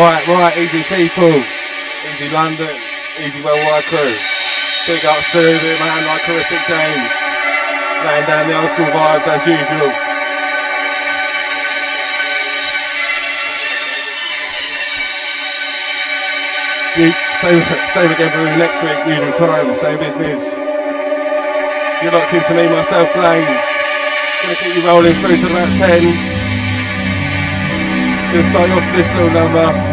Right, right, easy people, easy London, easy worldwide crew. Big up the man like horrific James, laying down the old school vibes as usual. Same, same again for next week, usual time, same business. You're locked into me, myself, Blaine. Gonna keep you rolling through to about 10. Gonna start off this little number.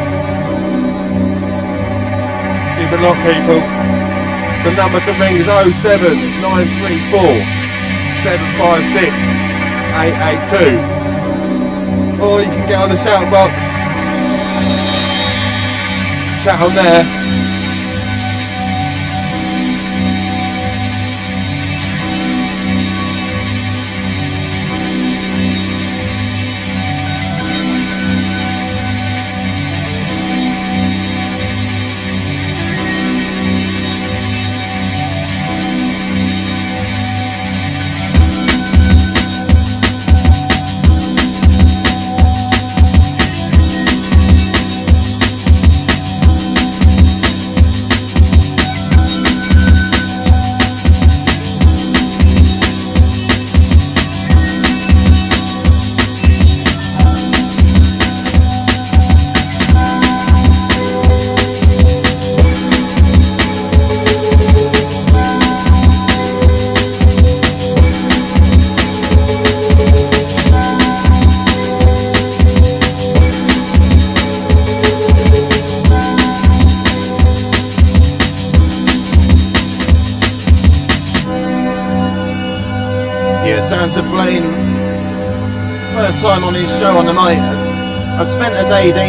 Keep it locked, people. The number to ring is 07934 756 882. Or you can get on the shout box. Chat on there.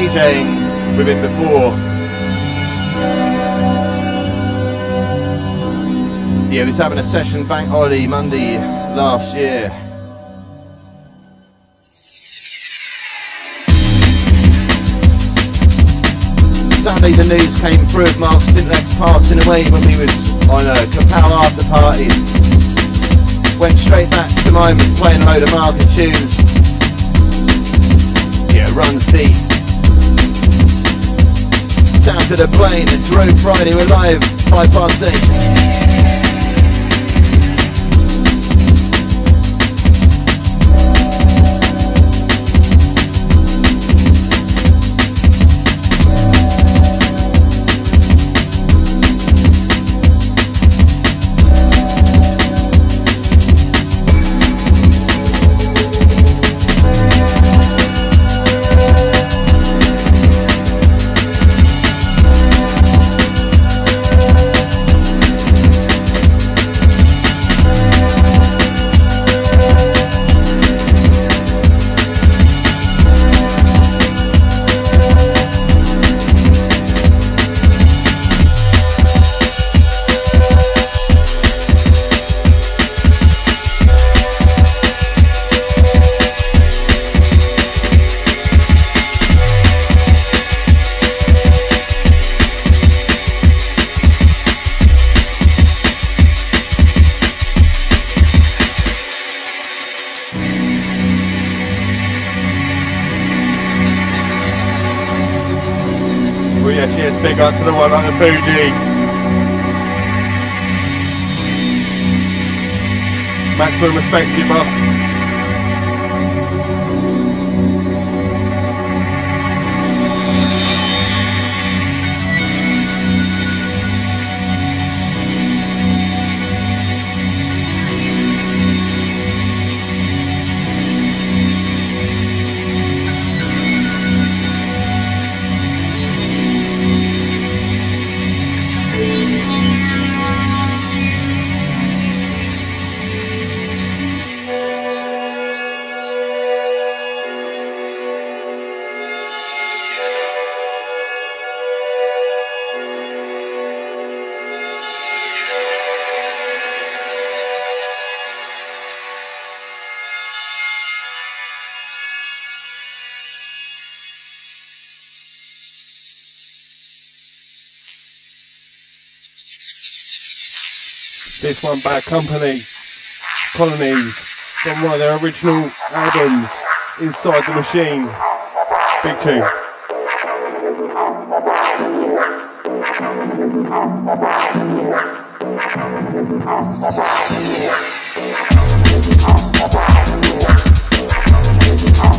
DJing with him before. Yeah, he was having a session bank holiday Monday last year. Sadly, the news came through of Marcus Intalex's passing away when we was on a Kapow after party. Went straight back to mine playing a load of market tunes Yeah, runs deep. Down to the plane, it's Road Friday, we're live, 5 past 8. Fuji. Maximum respect to you, boss. this one by Company Colonies from one of their original albums, Inside the Machine. Big tune. Thank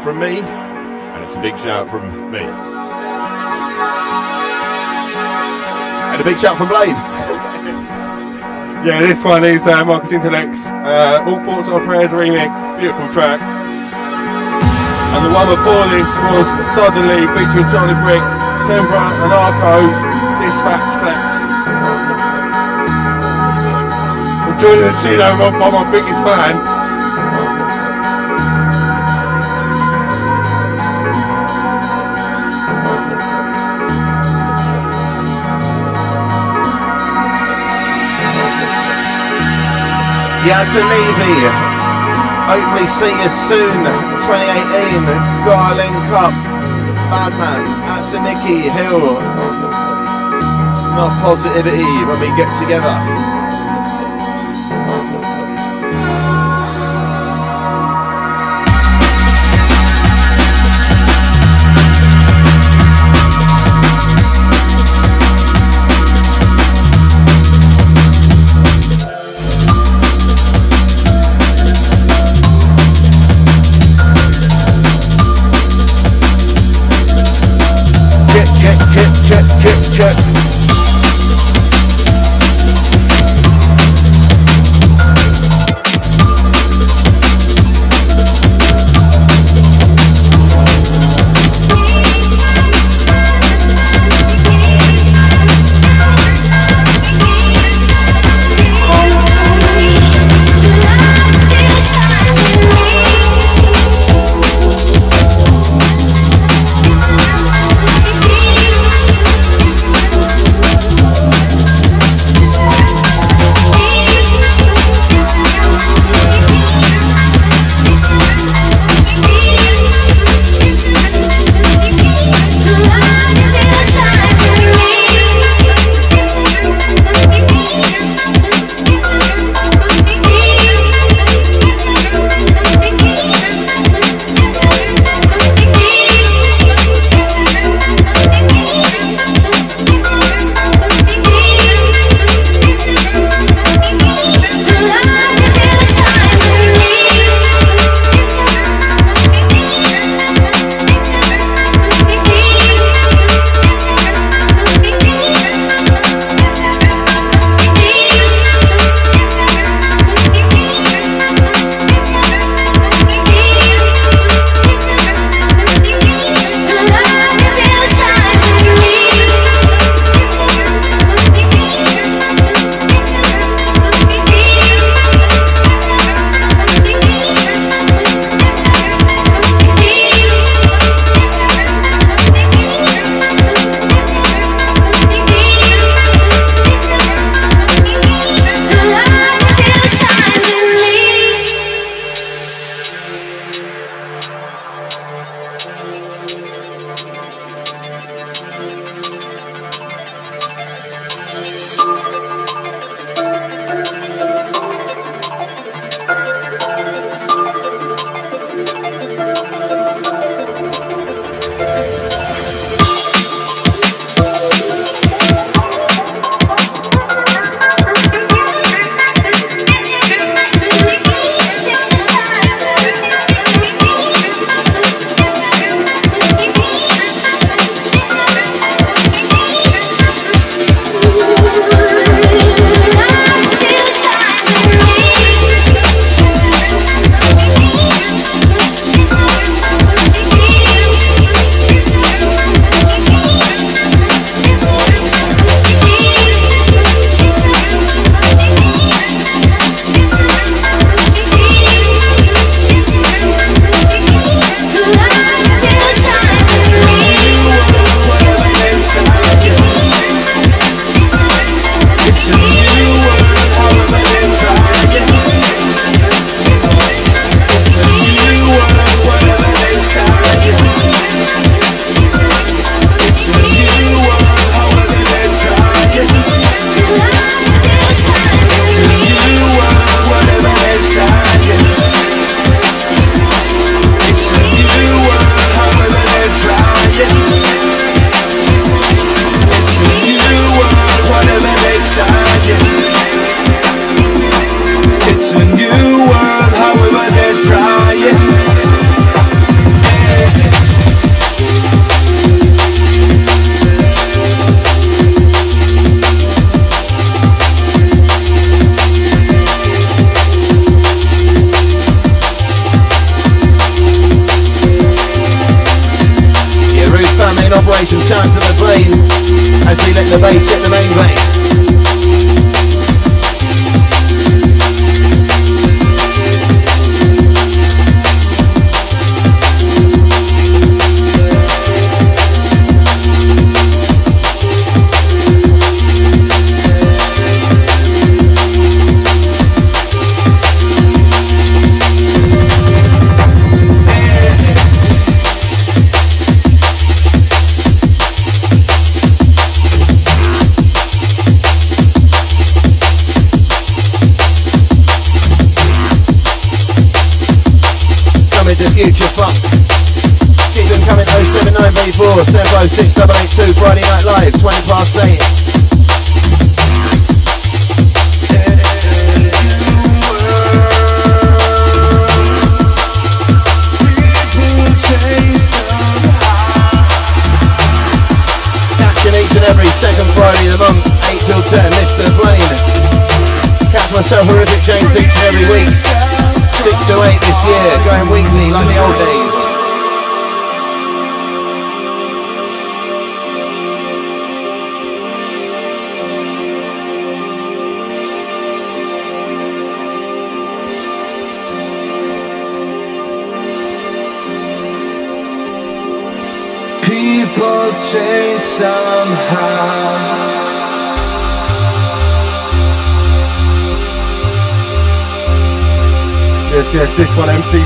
shout from me and it's a big shout from me. And a big shout from Blade. yeah, this one is uh, Marcus Intalex. Uh, All Thoughts Are Prayers remix. Beautiful track. And the one before this was Suddenly featuring Johnny Brix, Tephra and Arkose, Dispatch Flex. I'm joining the Chino by my biggest fan. Yeah, to Levy. Hopefully see you soon. 2018. Gotta link up. Badman. Out to Nikki Hill. Not positivity when we get together.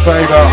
favor.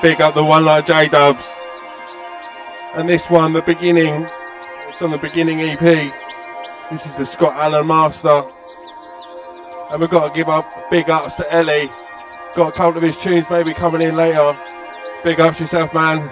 Big up the one like Jay Dubz. And this one, the beginning, it's on the beginning EP. This is the Scott Allen Master. And we've got to give up big ups to Ellie. Got a couple of his tunes maybe coming in later. Big ups yourself, man.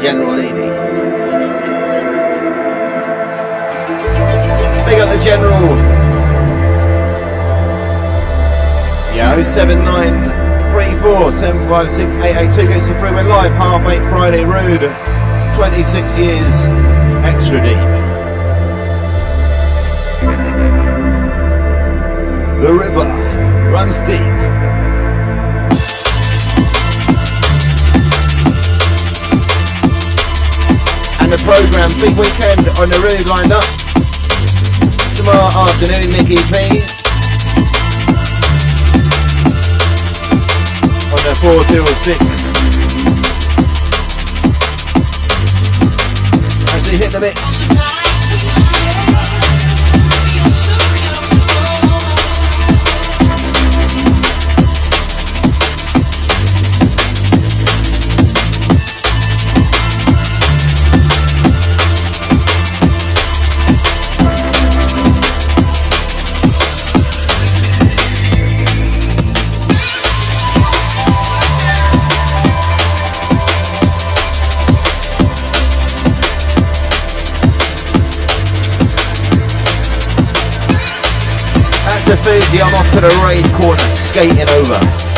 General Lady. Big up the General. Yeah, 079. 34756882 gets to free. We're live half eight Friday. Rude, 26 years, extra deep. The river runs deep. program, big weekend on the roof lined up Tomorrow afternoon, Nicky P. On the 4 2 or 6. As they hit the mix. I'm off to the raid corner, skating over.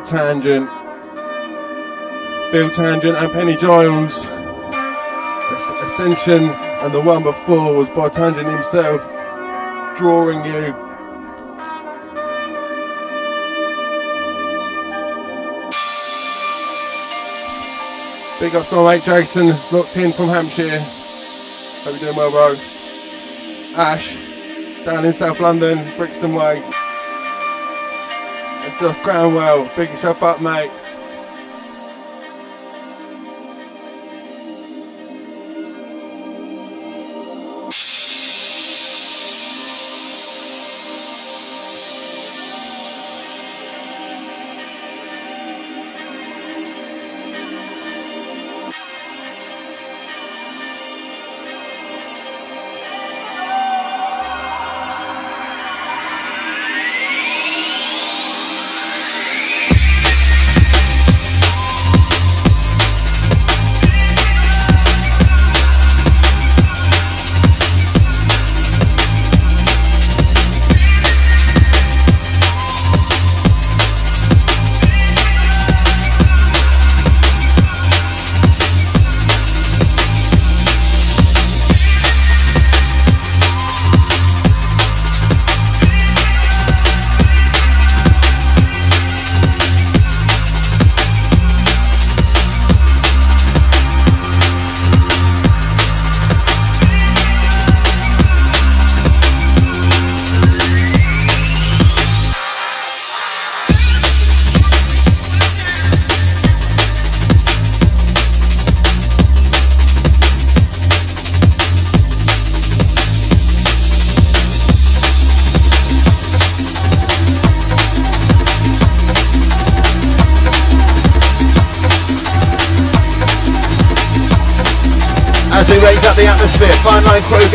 Tangent, Phil Tangent and Pennygiles. Ascension and the one before was by Tangent himself, drawing you. Big up to my mate Jason, locked in from Hampshire. Hope you're doing well, bro. Ash, down in South London, Brixton Way. Josh Cranwell, pick yourself up, mate.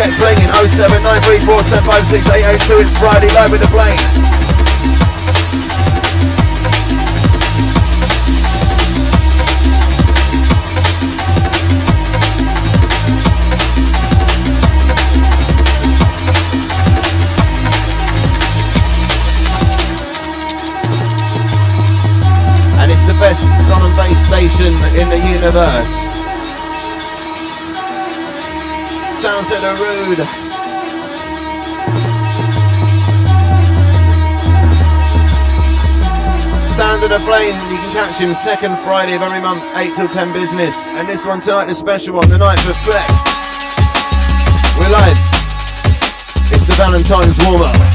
Gets blinging 07934756802 It's Friday live with the plane And it's the best drum and bass station in the universe onto the road. Sound of the Flame, you can catch him second Friday of every month, 8 till 10 business. And this one tonight, the special one, the night for Fleck. We're live. It's the Valentine's warm-up.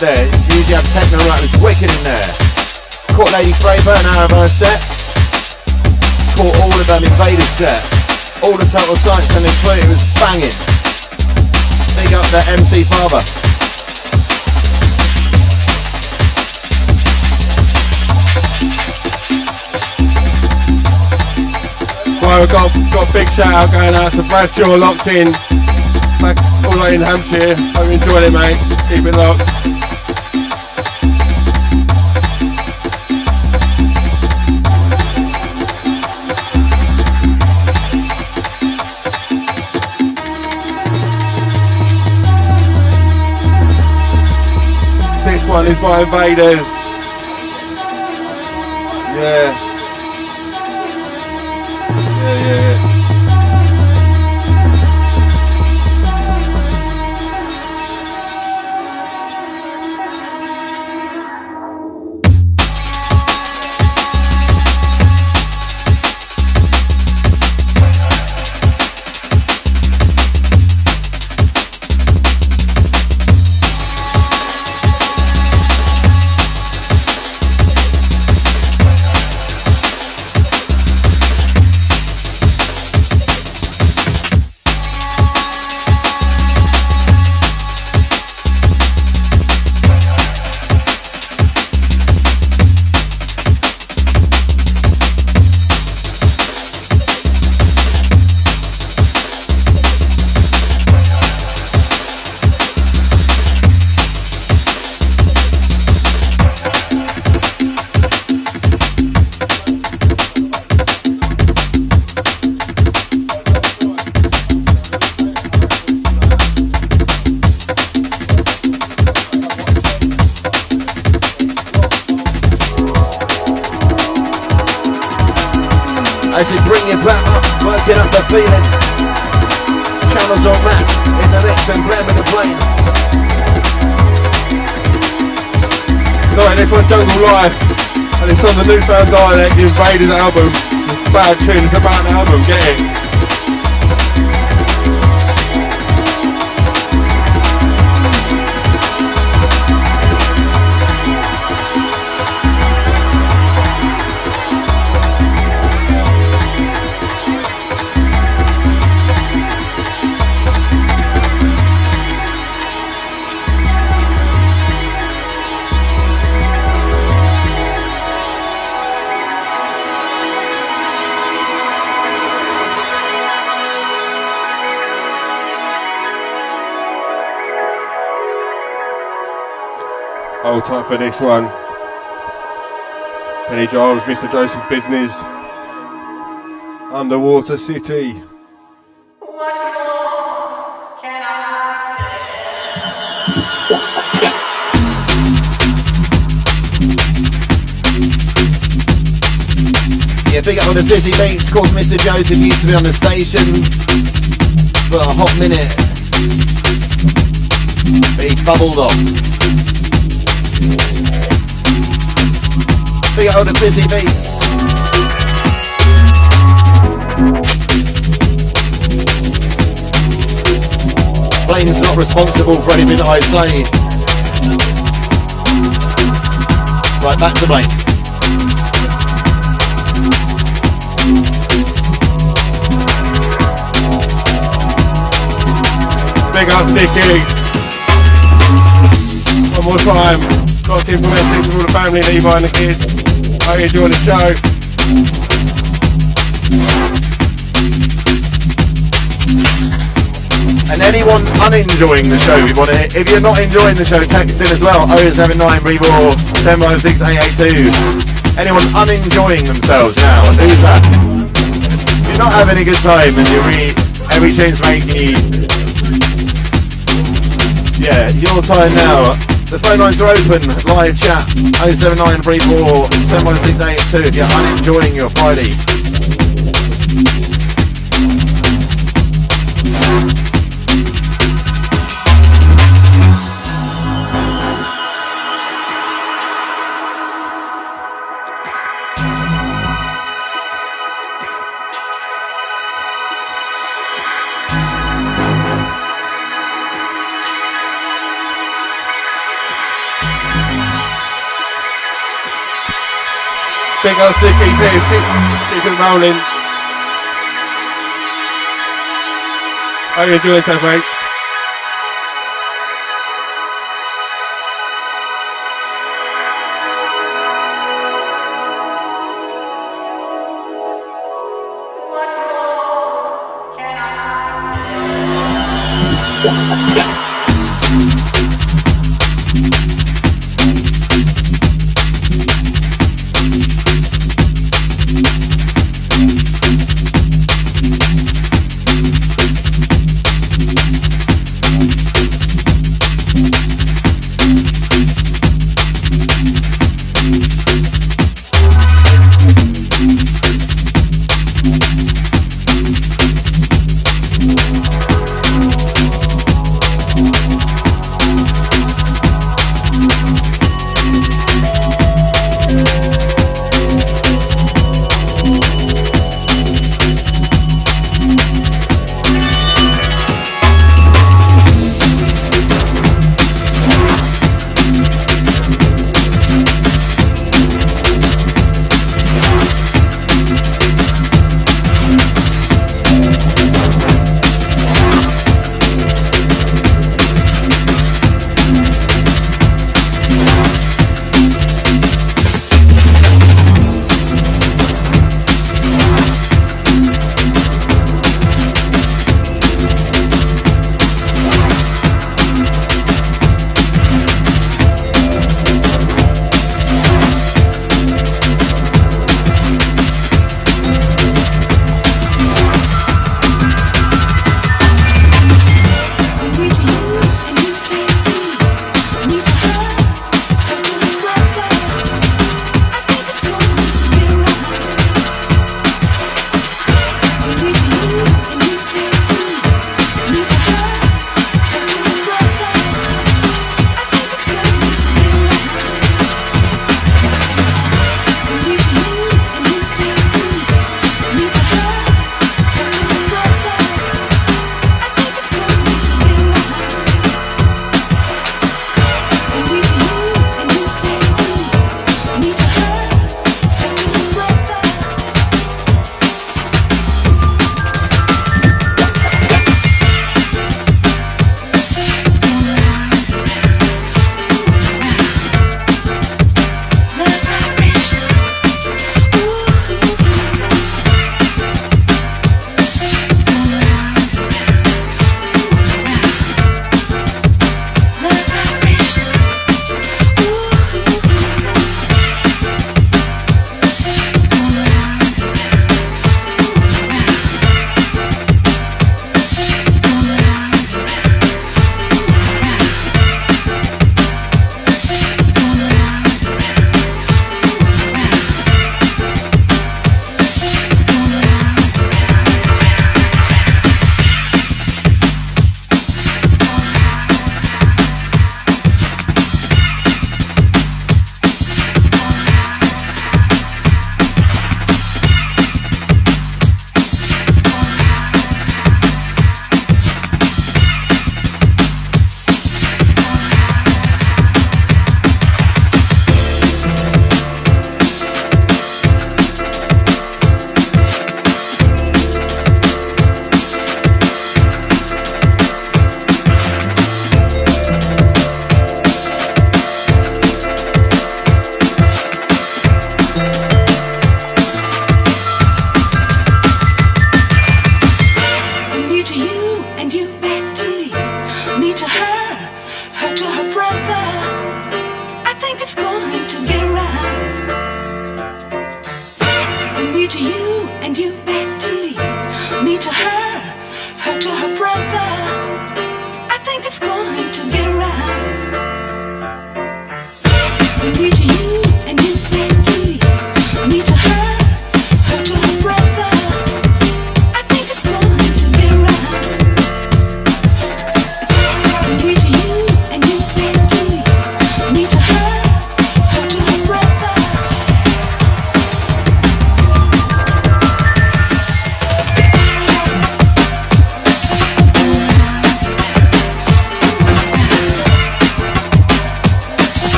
There. You usually have techno right, was wicked in there. Caught Lady Flavor, an hour of her set. Caught all of them Invaders set. All the Total Science included, was banging. Big up the MC Fava. Right, we've got, got a big shout out going out to Brad Shaw locked in. Back all the way in Hampshire. Hope you enjoyed it, mate. Keep it locked. One is by Invaders. Dialect Invaders album. It's a bad tune, it's a bad album, get it. For this one. Pennygiles, Mr. Joseph Business, Underwater City. Yeah, big up on the Dizzy Beats. Of course, Mr. Joseph used to be on the station for a hot minute. But he bubbled off. Out the busy beats. Blaine's not responsible for anything I say. Right, back to Blake. Big up Sticky. One more time. Got to implement things for all the family, Levi and the kids. Hope you enjoy the show. And anyone unenjoying the show, we want to, if you're not enjoying the show, text in as well. 079 Rebor 756 882. Anyone unenjoying themselves now, who's that? If you're not having a good time and you're really, every change making you. Yeah, your time now. The phone lines are open. Live chat 079 Rebor 756 882 if you're unenjoying your Friday. Big up Sticky too. Keep, keep it rolling. Hope you enjoy yourself, mate.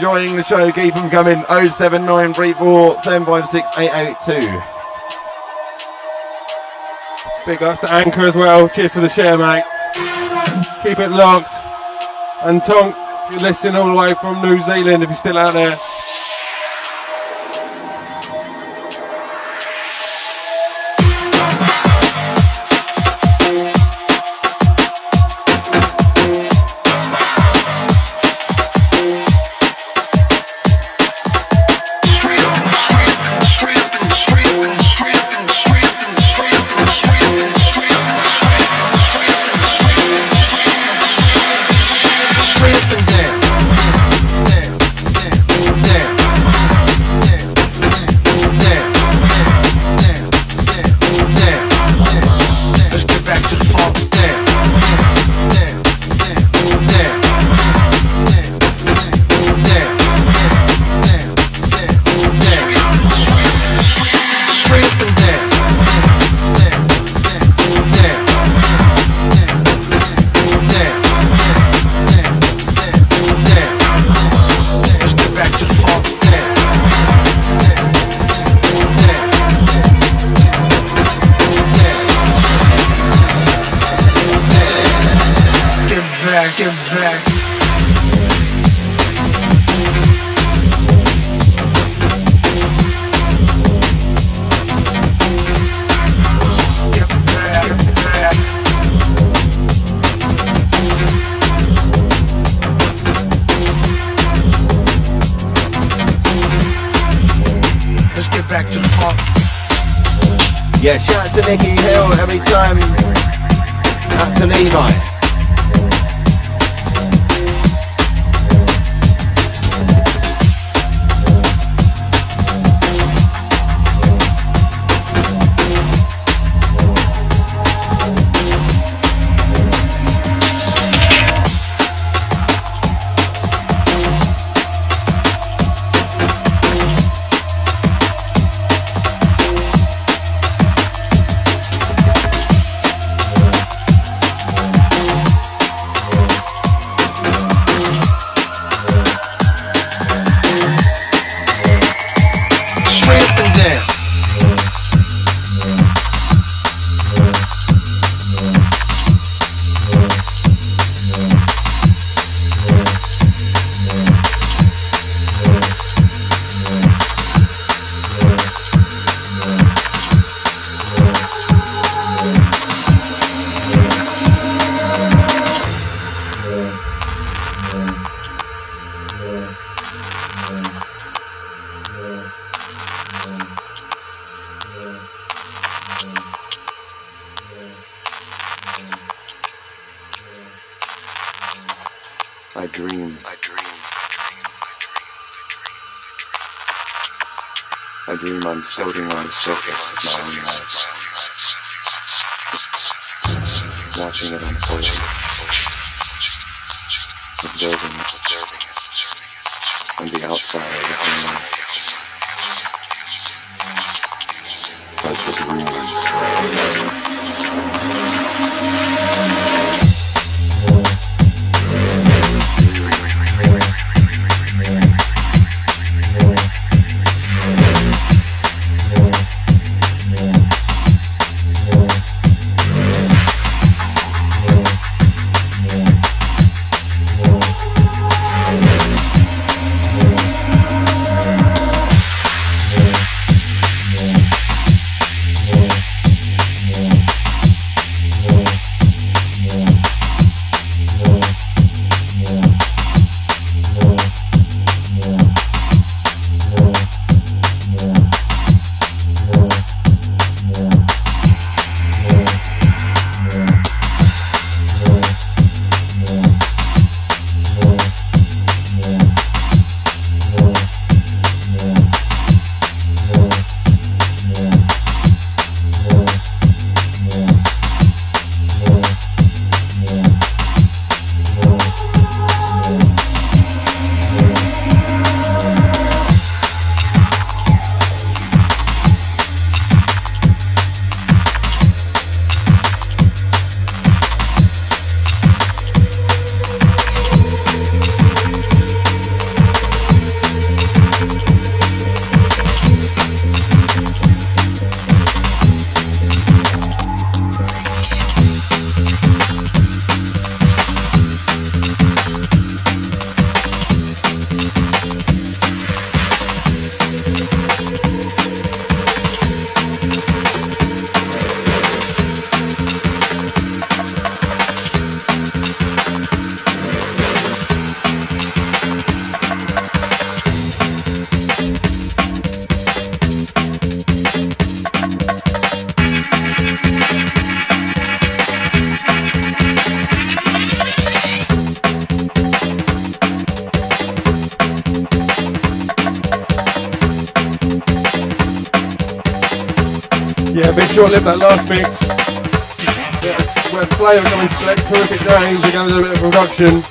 Enjoying the show, keep them coming. 07934 756 882. Big ups to Anchor as well. Cheers to the share, mate. Keep it locked. And Tonk, if you're listening all the way from New Zealand if you're still out there. Floating on the surface of my own life, watching it unfold, observing observing it, and the outside looking in. Short-lived that last mix. Yeah, where Flair coming select Perfect James, we're going to do a bit of production.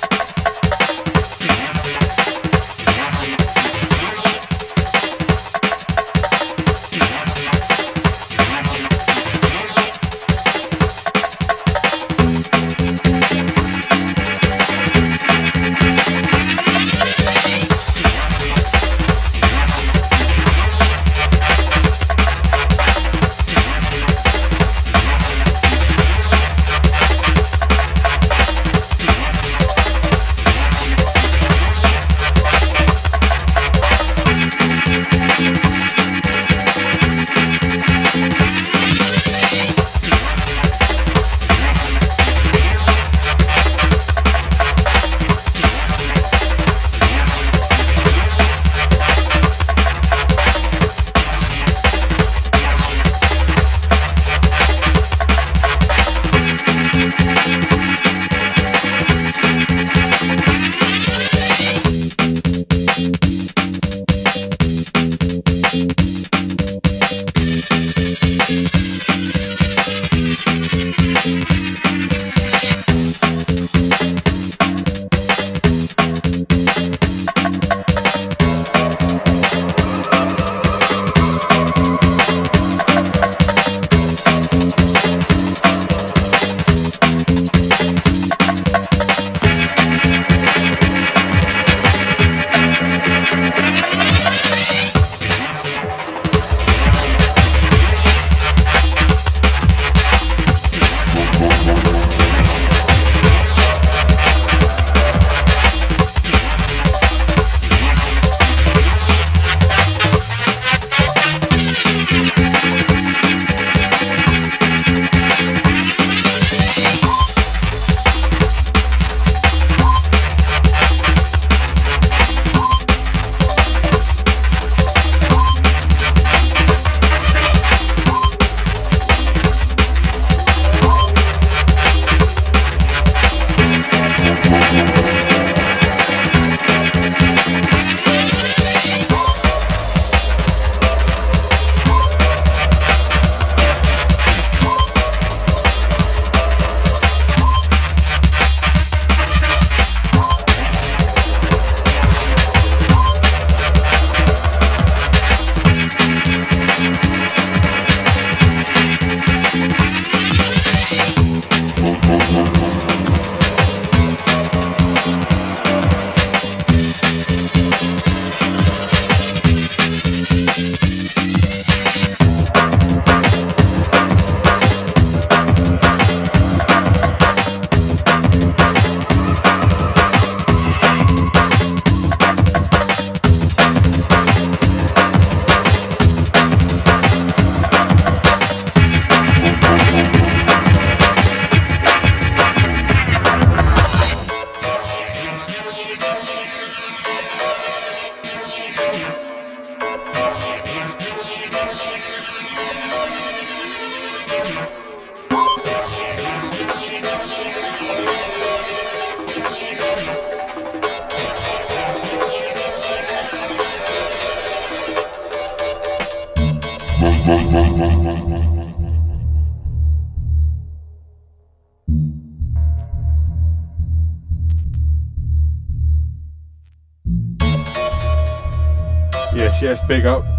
Big up,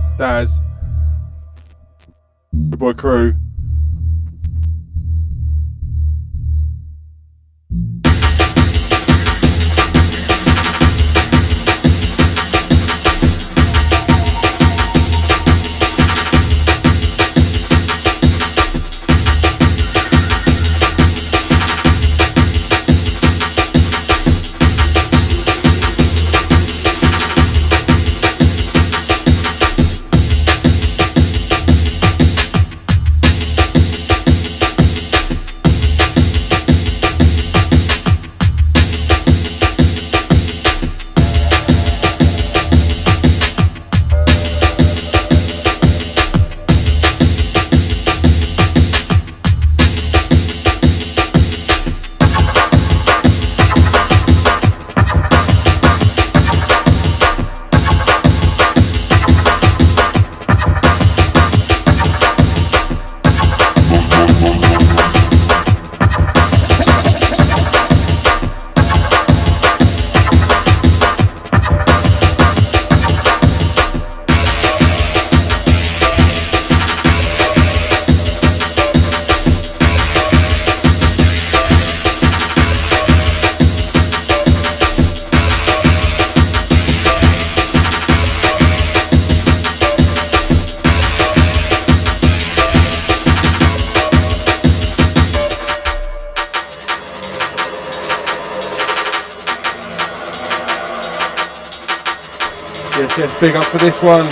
Big up for this one.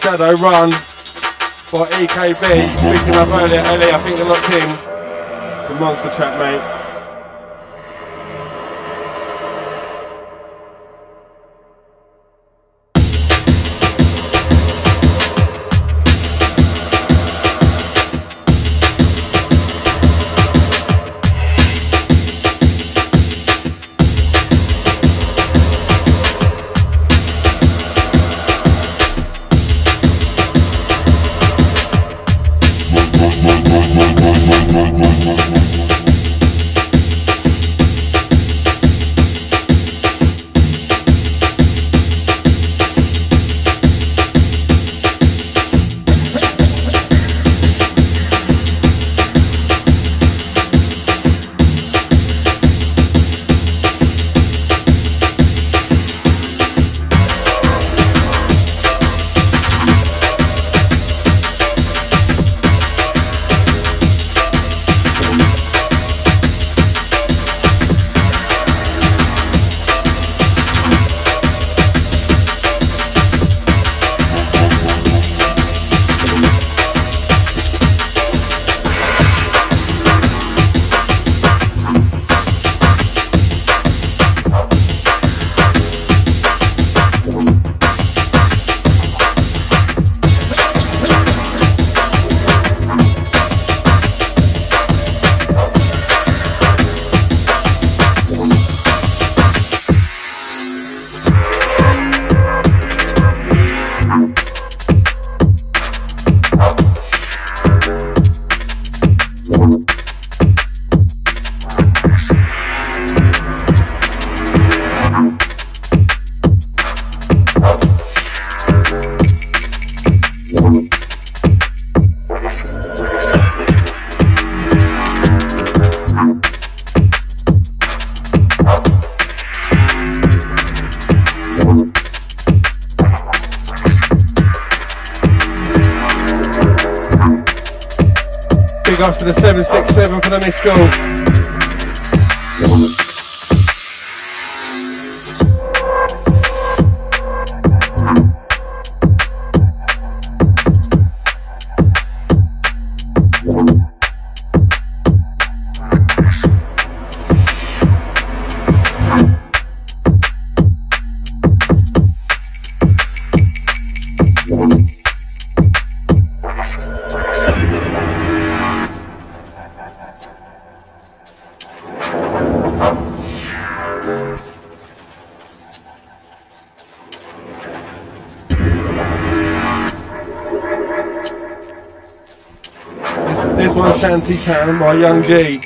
Shadowrun by EKB. Picking up earlier. Ellie, I think they're locked in. It's a monster track, mate. Town, my young G.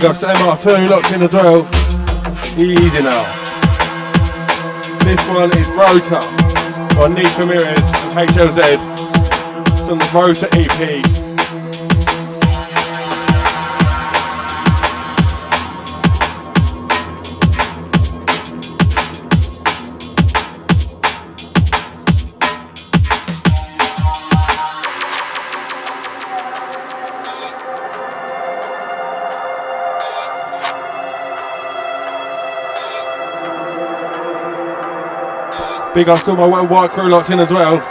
Big ups to MR2, locked in the drill. Easy now. This one is Rotor on Niche Ramirez and HLZ. It's on the Rotor EP. Big up to my white crew locked in as well.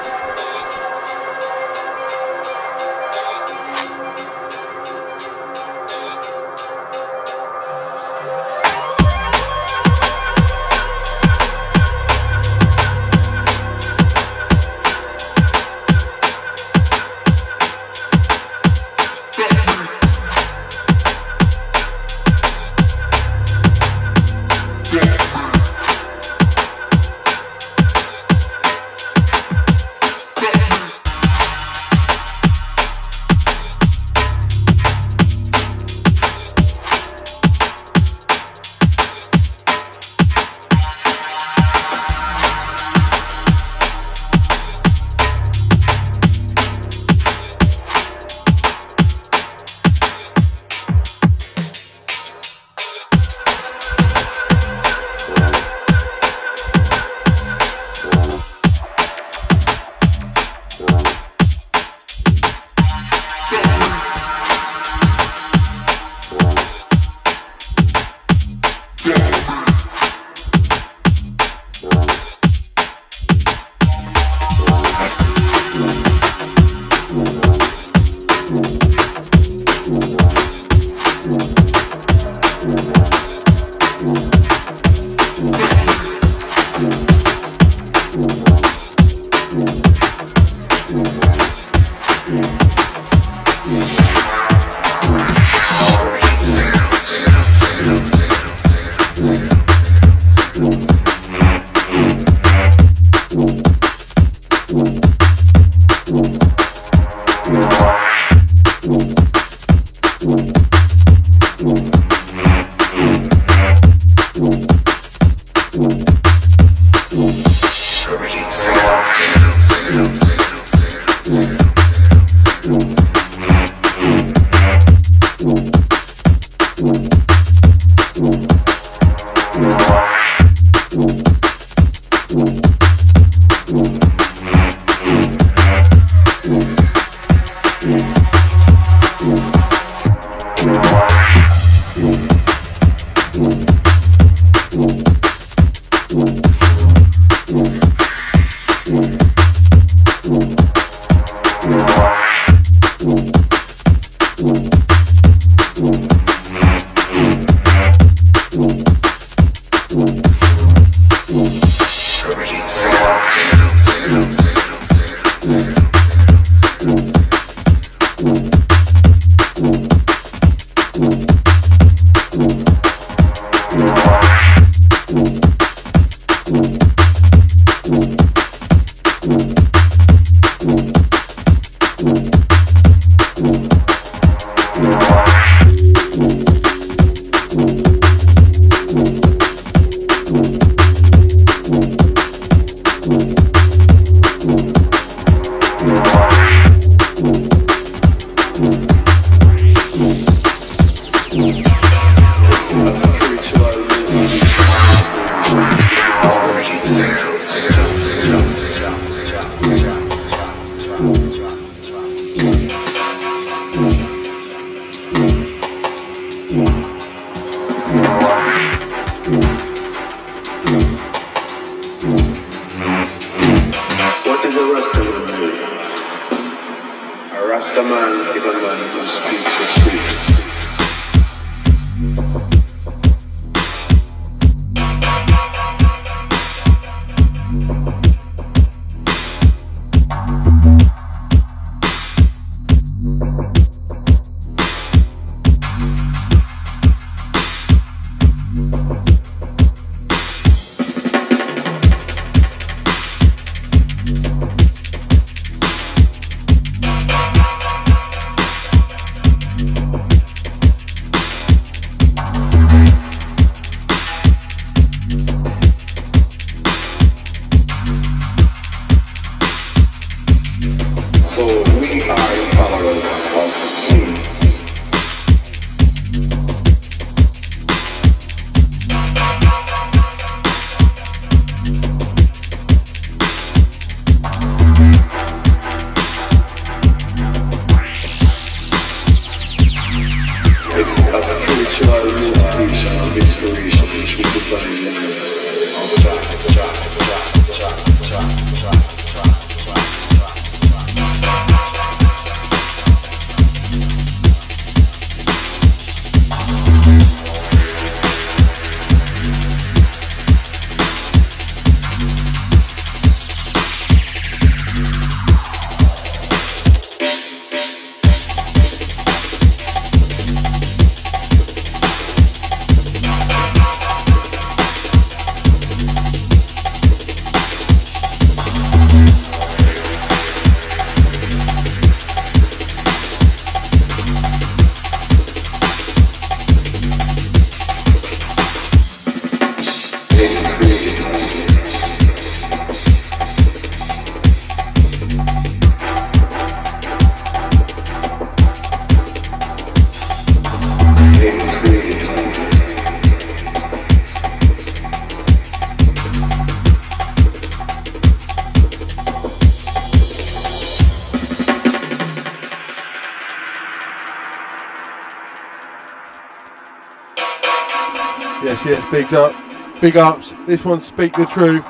Big ups. This one, Speak the Truth.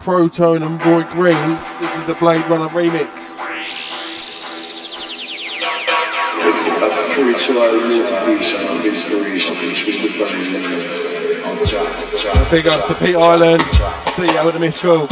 Protone and Roygreen. This is the Blade Runner remix. It's a spiritual motivation and inspiration which will define limits of Jah. Big ups to Pete Island. See you at the Miss School.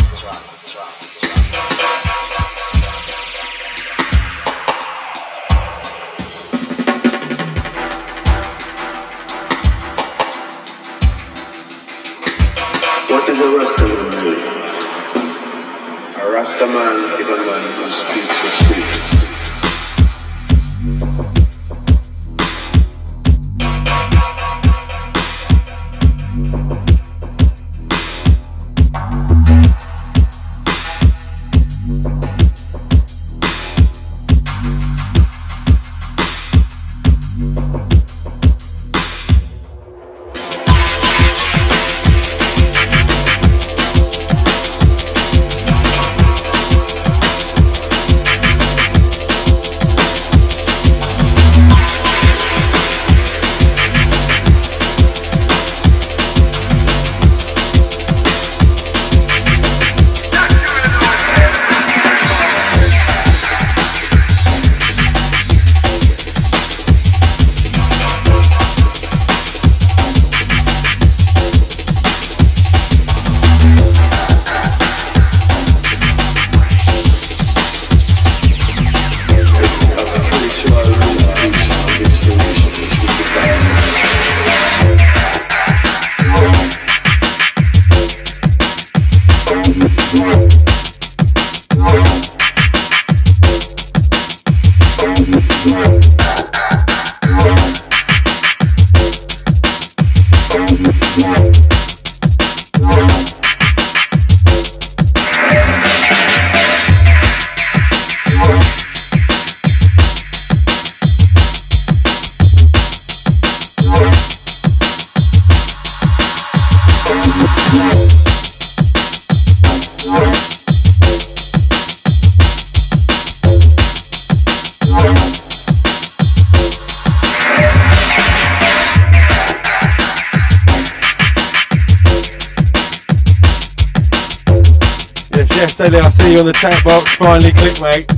On the chat box. Finally click, mate.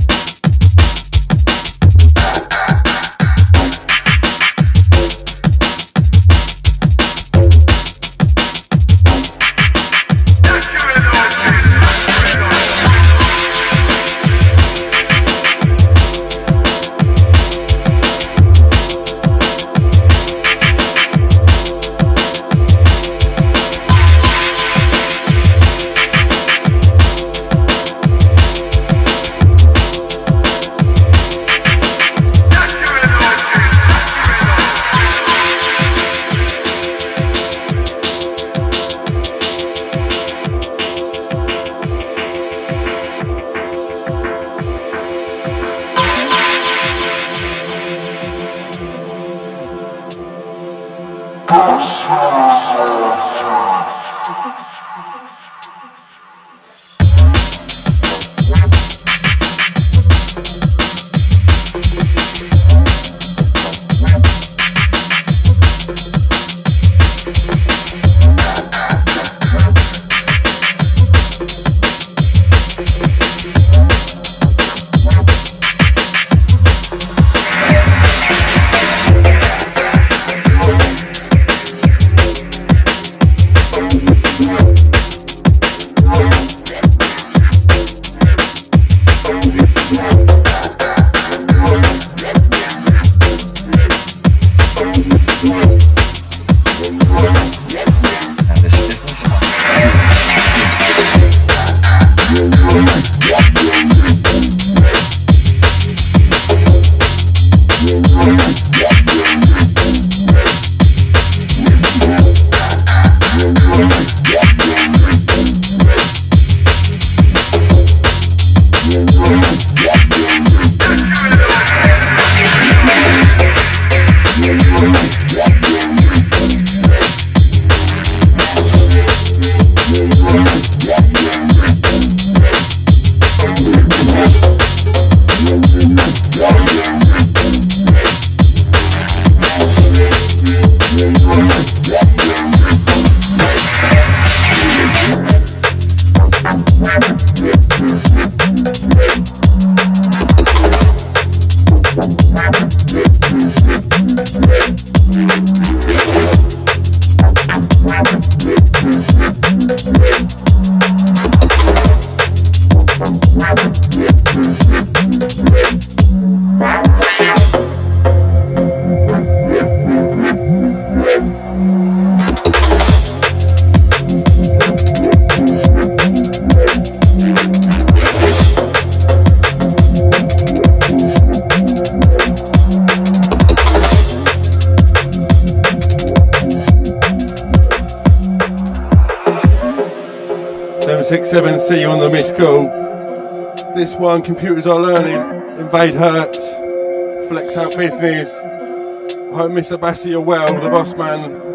Computers are learning. Invadhertz. Flex out business. I hope Mr. Bassi you're well, the boss man.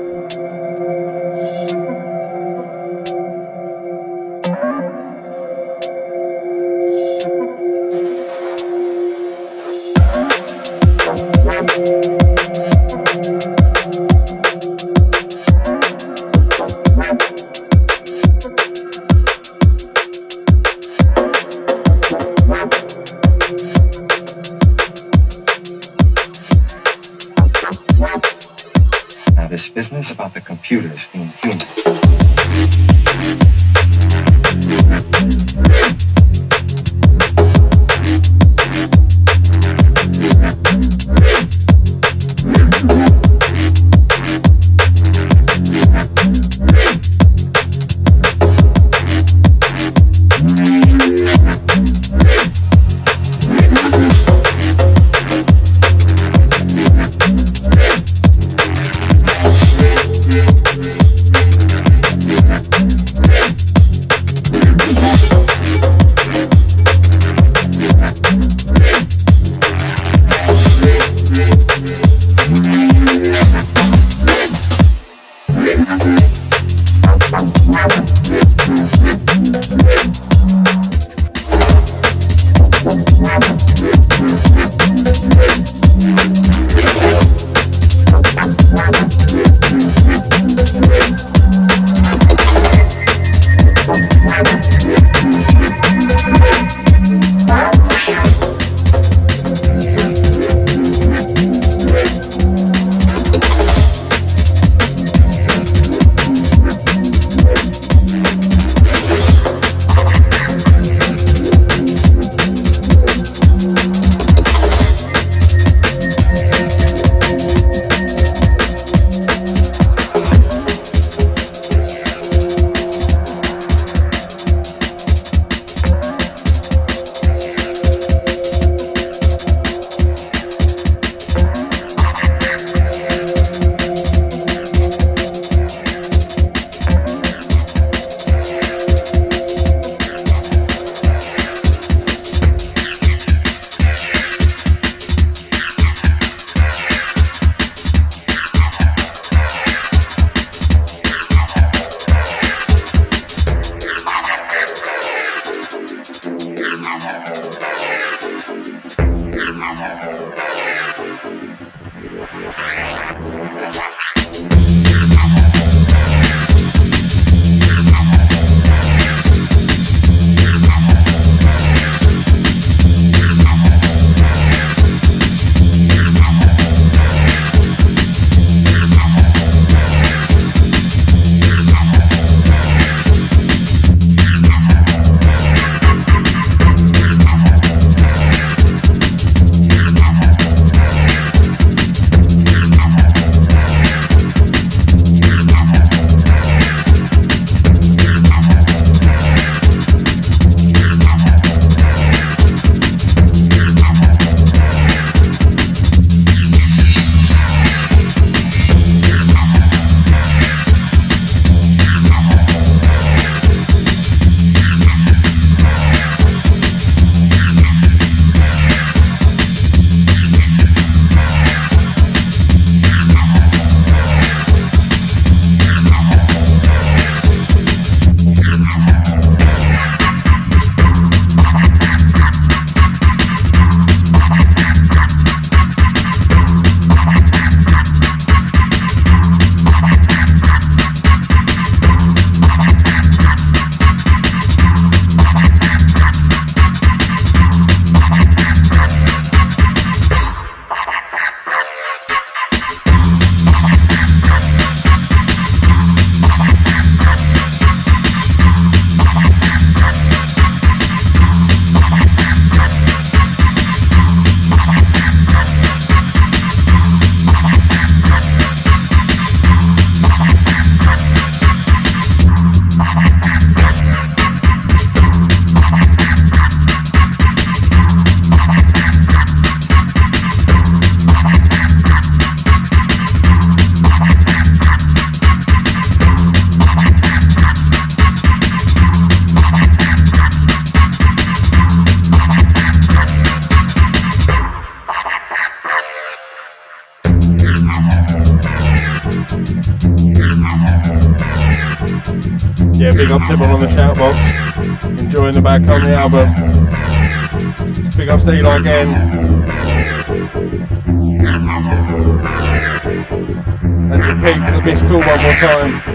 Time.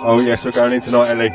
Oh yes, we're going in tonight, Ellie.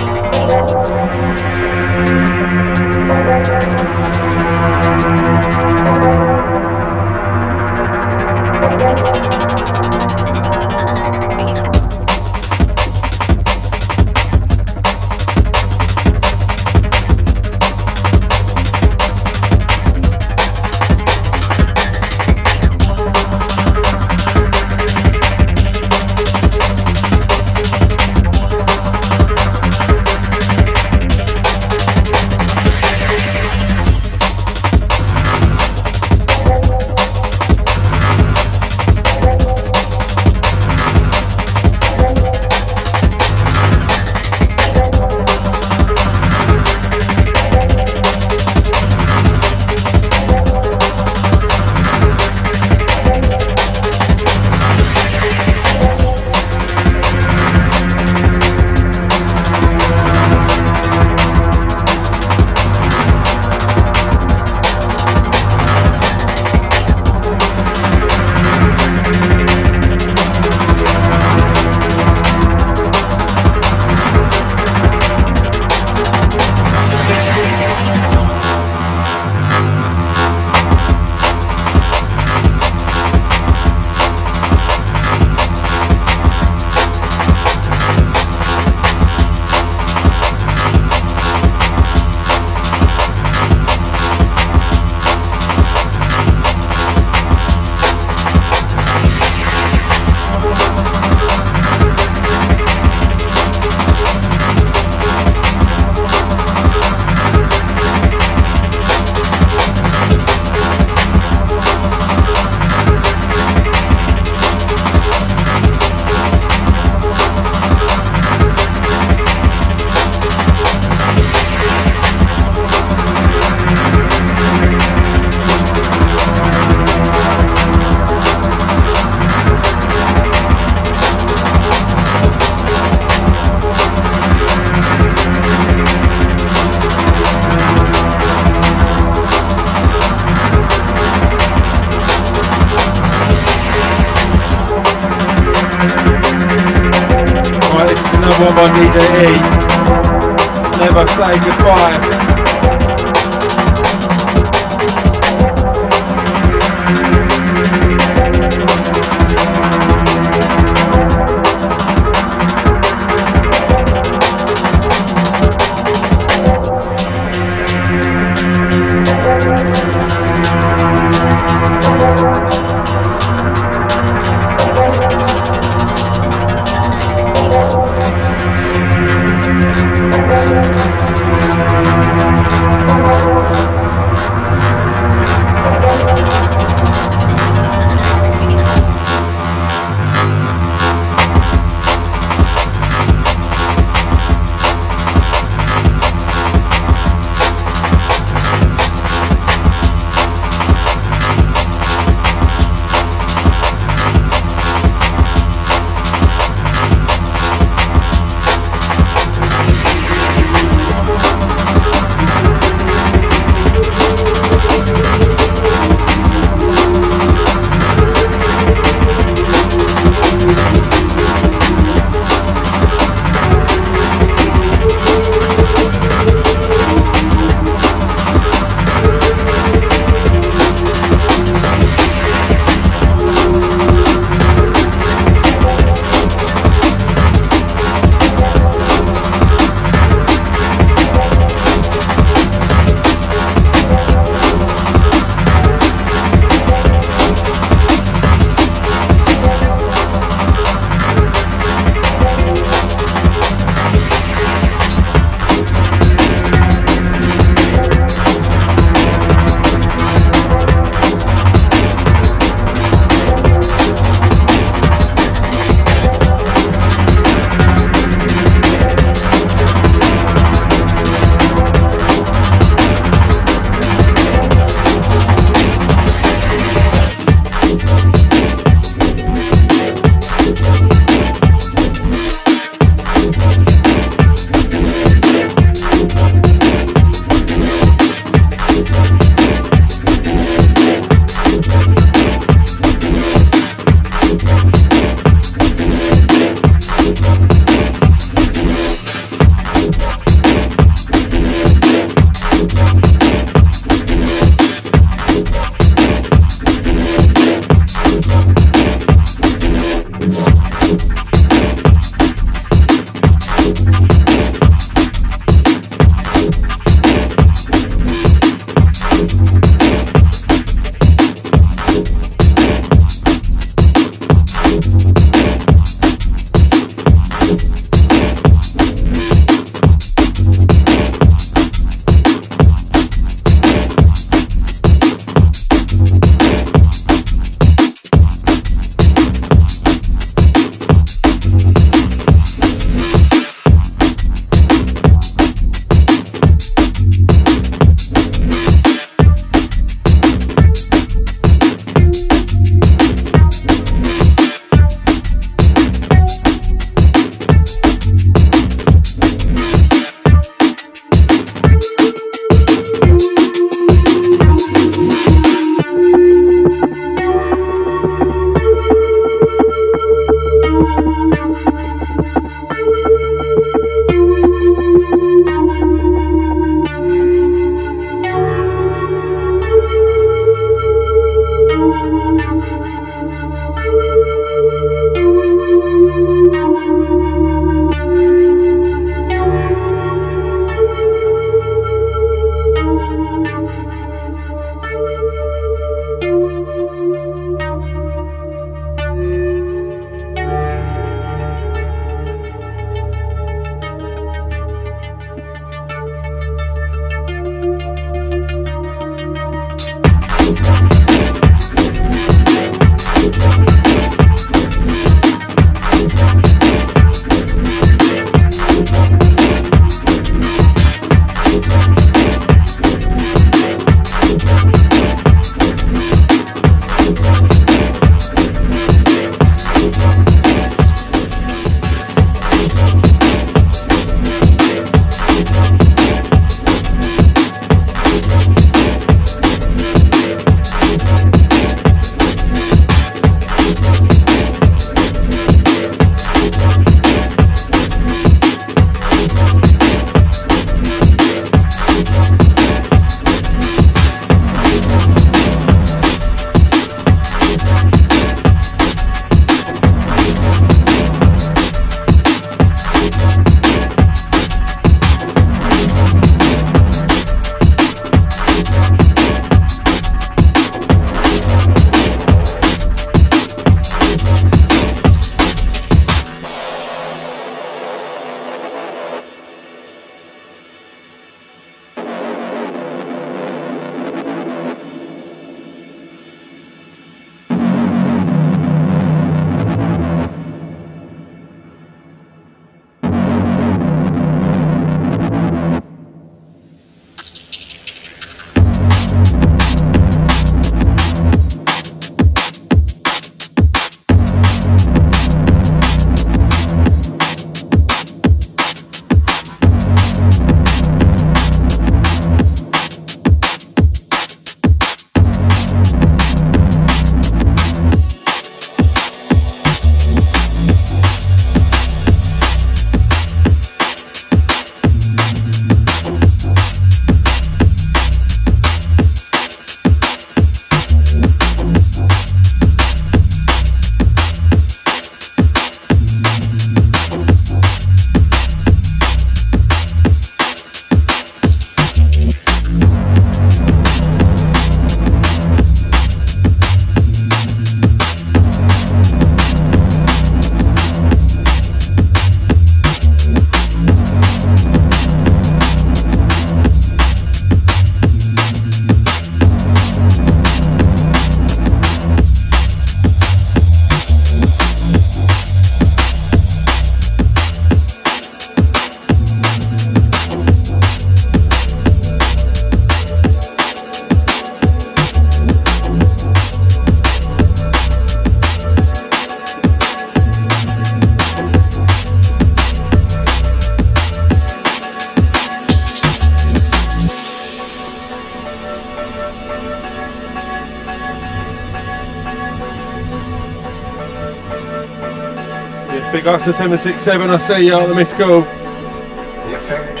To 767, I see you on the missed. The effect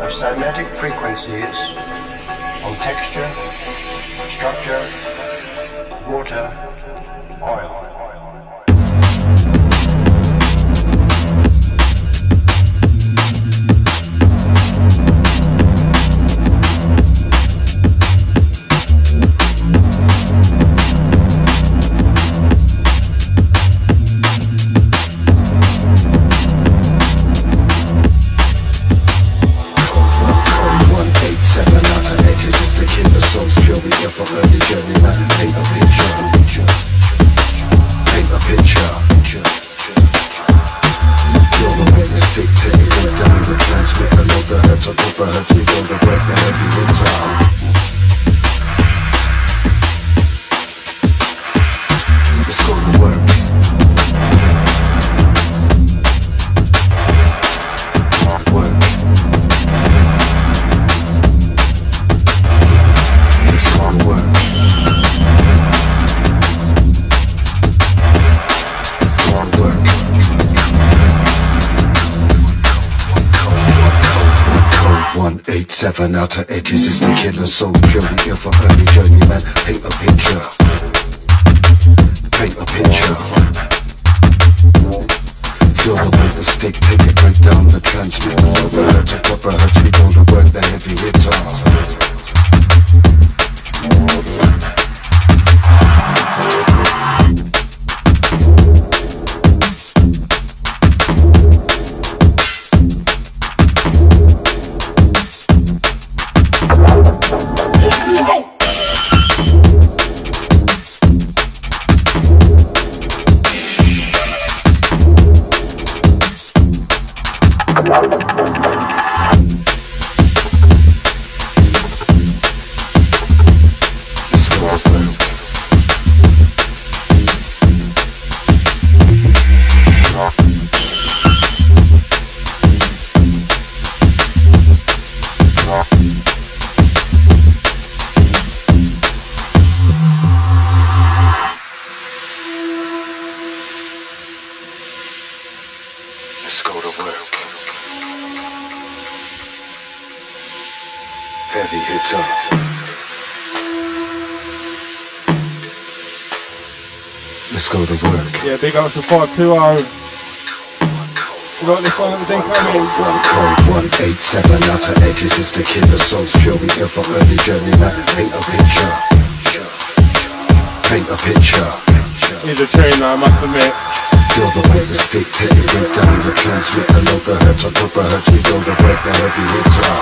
of cymatic frequencies outer edges is the killer soul purely here for 520. You got this one, everything coming. One code, 187 outer edges is the killer souls. Fury here for early journeyman. Paint a picture. Paint a picture. He's a tune, I must admit. Feel the way the stick, take it break down the transmitter. Load the hertz on top of hertz, we go to break the heavy hitter.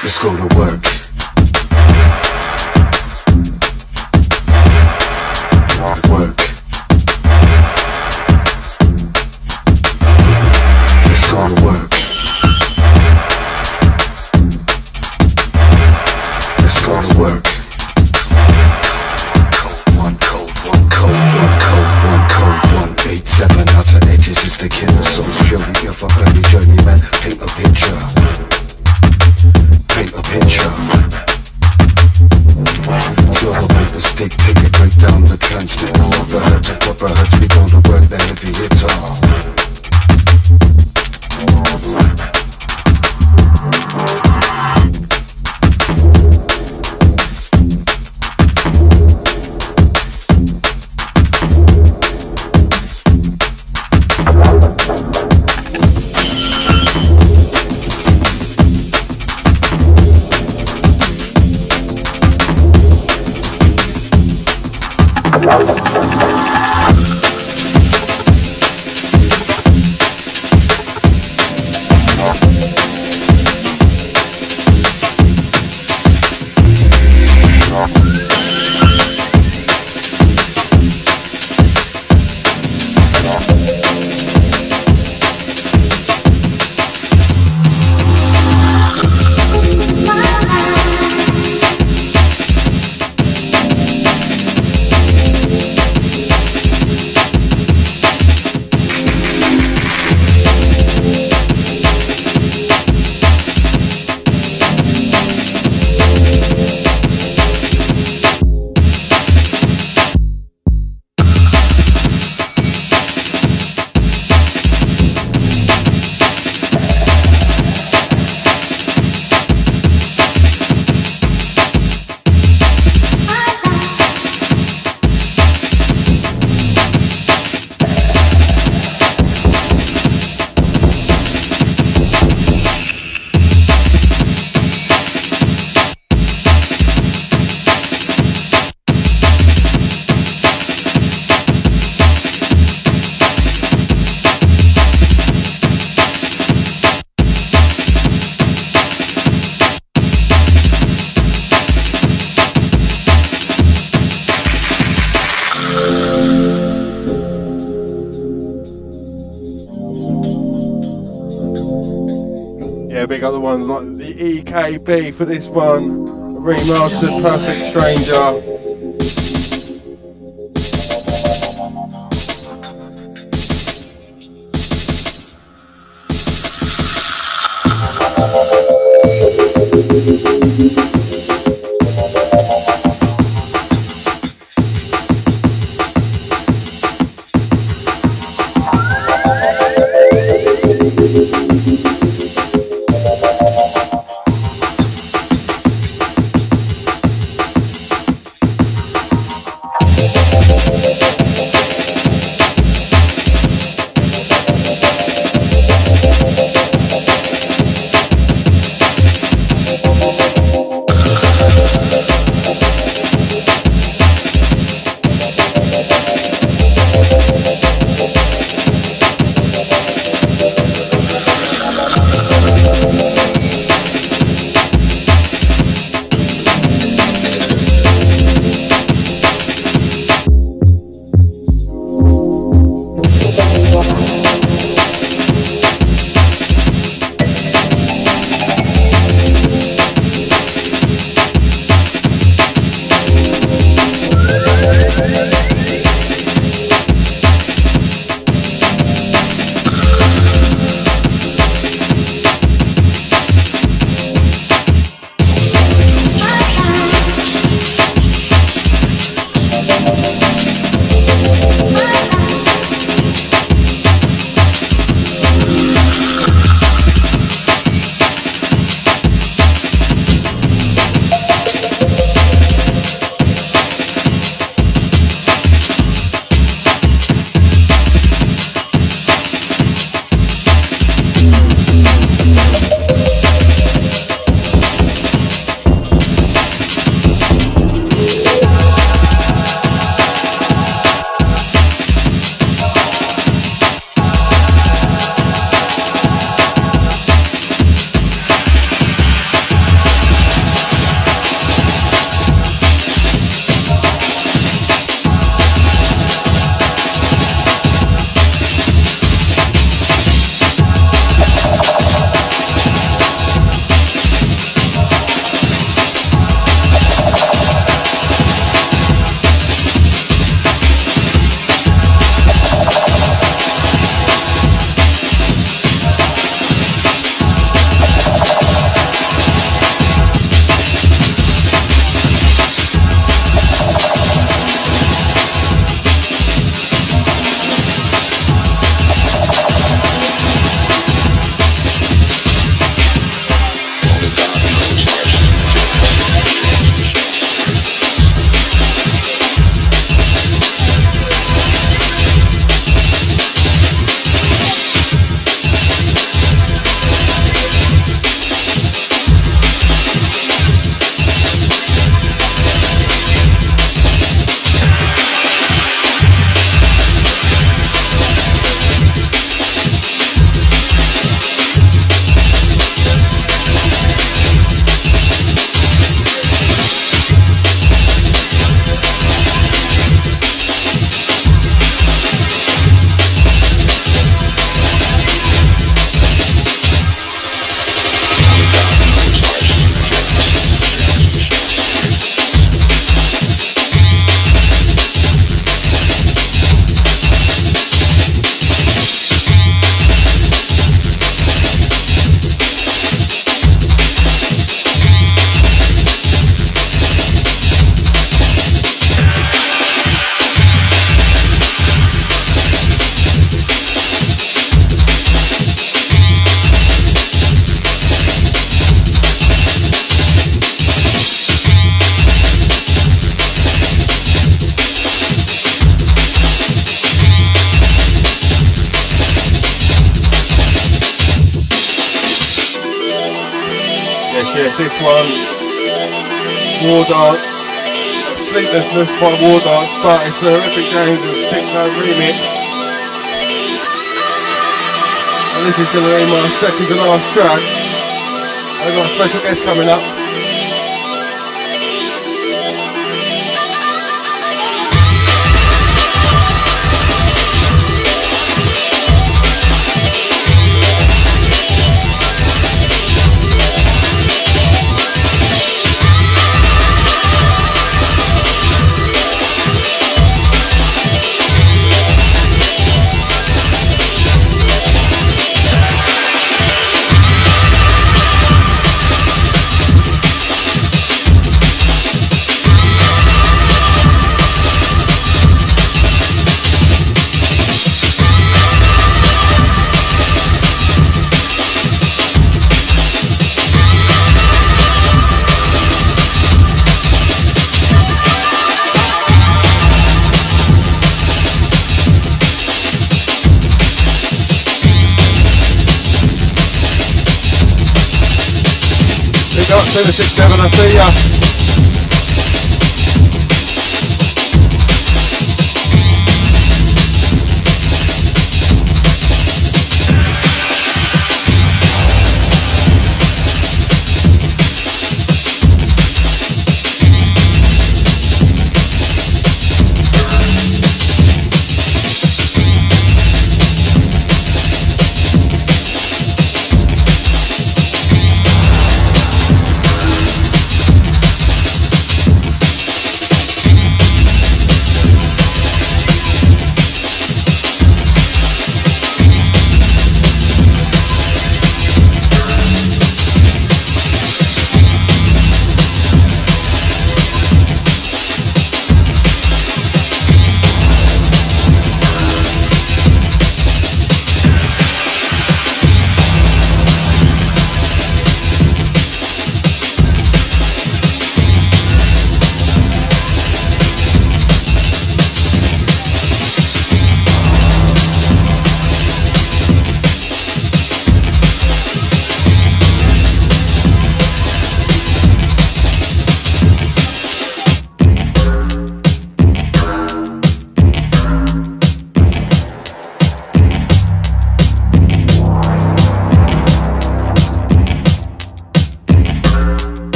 Let's go to work. work. EKB for this one. Remastered Perfect Stranger. Sleeplessness by a Horrific James and Sicknote remix. And this is going to be my second to last track. I've got a special guest coming up.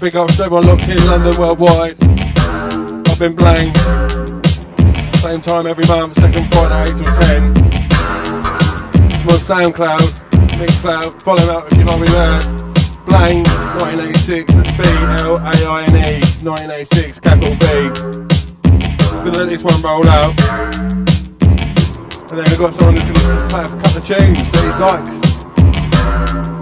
Big to everyone locked in London worldwide. I've been Blaine. Same time every month, second Friday, 8 till 10. I'm on SoundCloud, Mixcloud, follow me up if you like me there. Blaine 1986, that's B L A I N E 1986, capital B. Gonna let this one roll out. And then we've got someone who's gonna play a couple of tunes that he likes.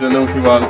This is the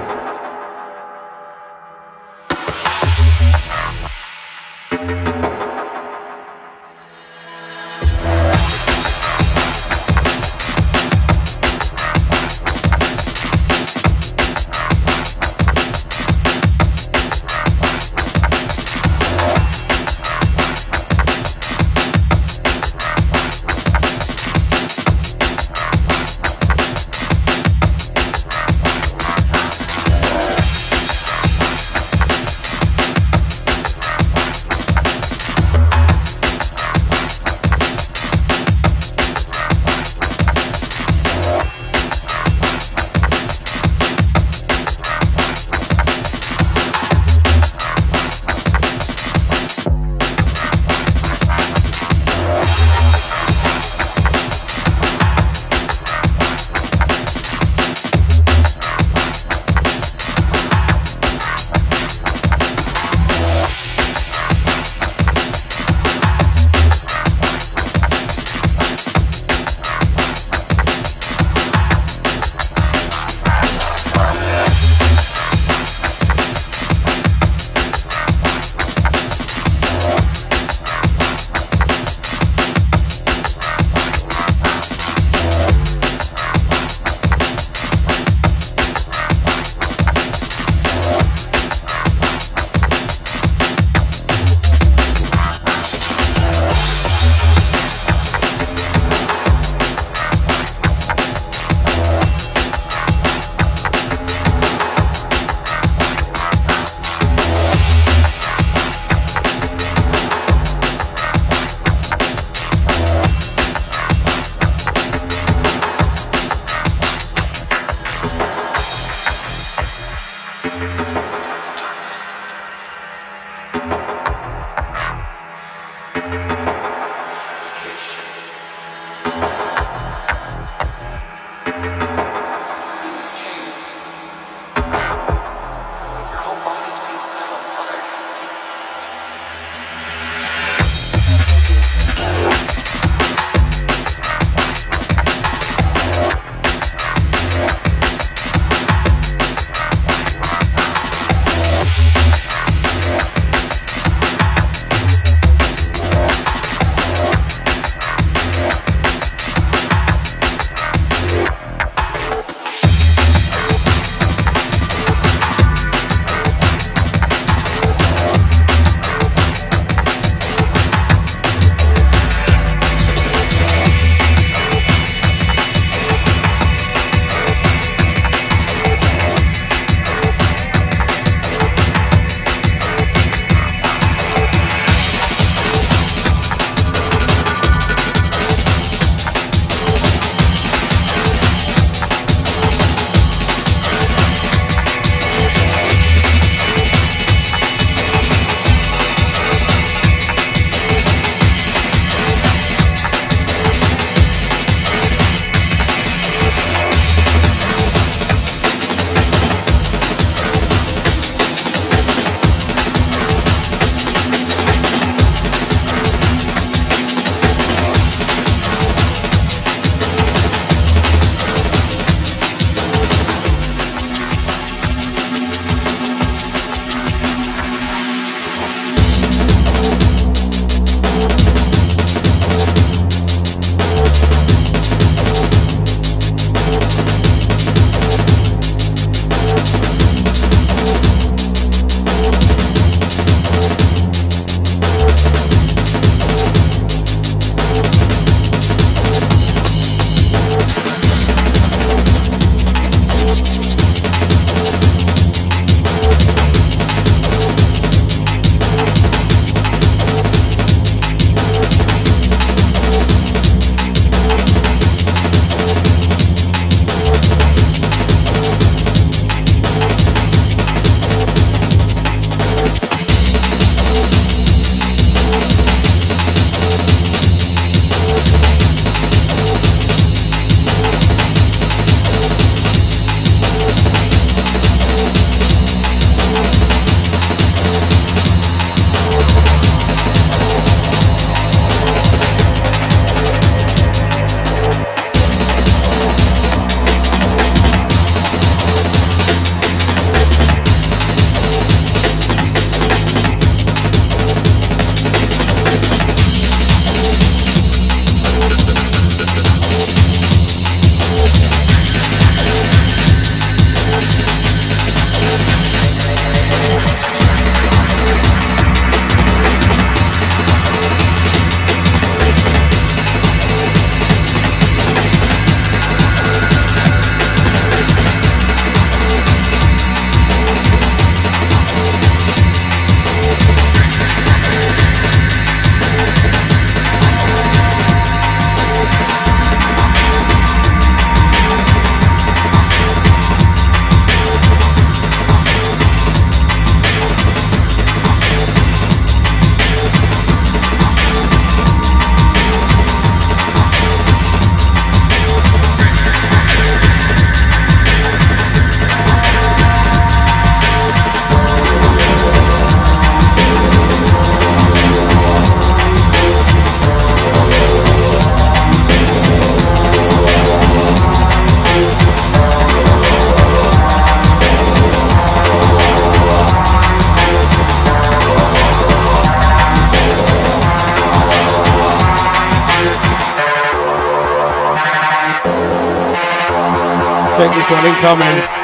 one. check incoming.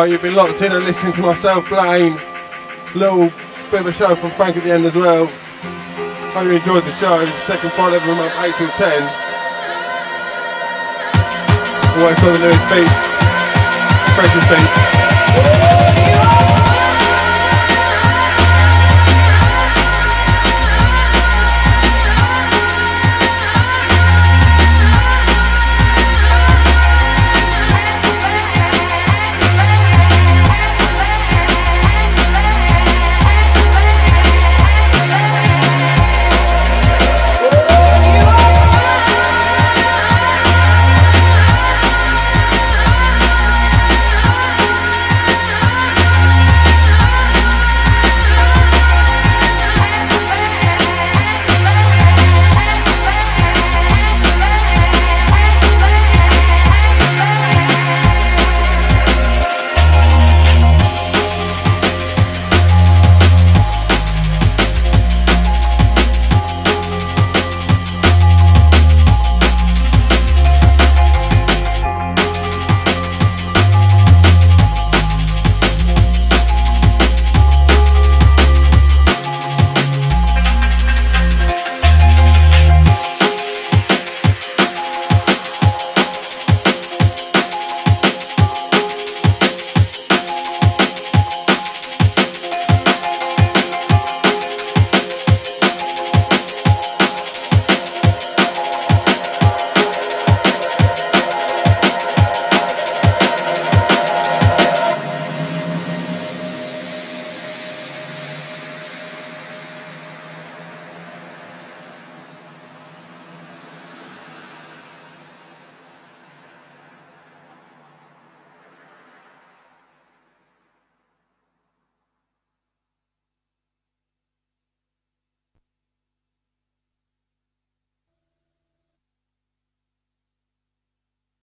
Right, you've been locked in and listening to myself, Blaine. Little bit of a show from Frank at the end as well. Hope you enjoyed the show. Second Friday of the month, 8 till 10. Always for the newest beats, freshest beats.